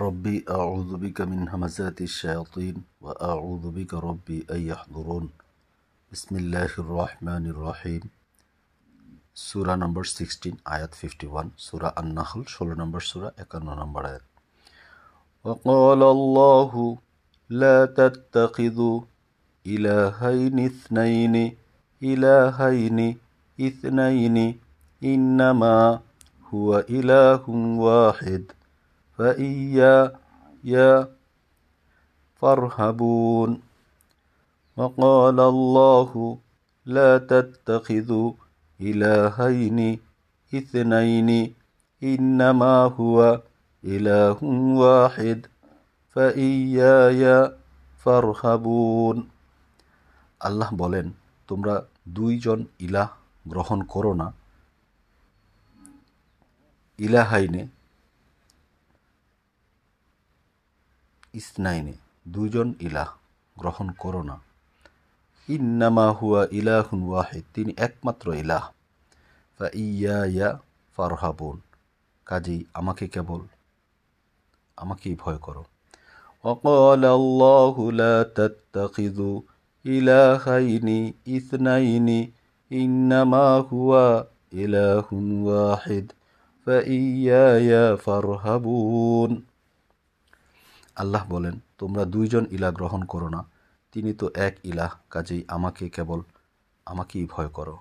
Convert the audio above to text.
ربي أعوذ بك من همزات الشياطين وأعوذ بك ربي أن يحضرون. بسم الله الرحمن الرحيم سورة number 16 آيات 51 سورة النحل 16 number سورة 51 number آيات وقال الله لا تتخذوا إلهين اثنين إلهين اثنين إنما هو إله واحد. فإياي فارهبون. وقال الله لا تتخذوا إلهين إثنين إنما هو إله واحد. فإياي فارهبون. الله বলেন تمرا দুইজন إله গ্রহণ করো না। ইলাহাইনে ইসনাইনে দুজন ইলাহ গ্রহণ করো না। ইন্নামা হুয়া ইলাহ ওয়াহেদ, তিনি একমাত্র ইলাহ। বা ইয়া ইয়া ফারহাবুন, কাজেই আমাকে কেবল, আমাকেই ভয় করো। অকল আল্লাহু ইলাহাইনি ইসনাইনি إلهين হুয়া إنما ওয়াহেদ إله ইয়া فإياي আল্লাহ বলেন, তোমরা দুইজন ইলা গ্রহণ করো না। তিনি তো এক ইলাহ, কাজেই আমাকে কেবল আমাকেই ভয় করো।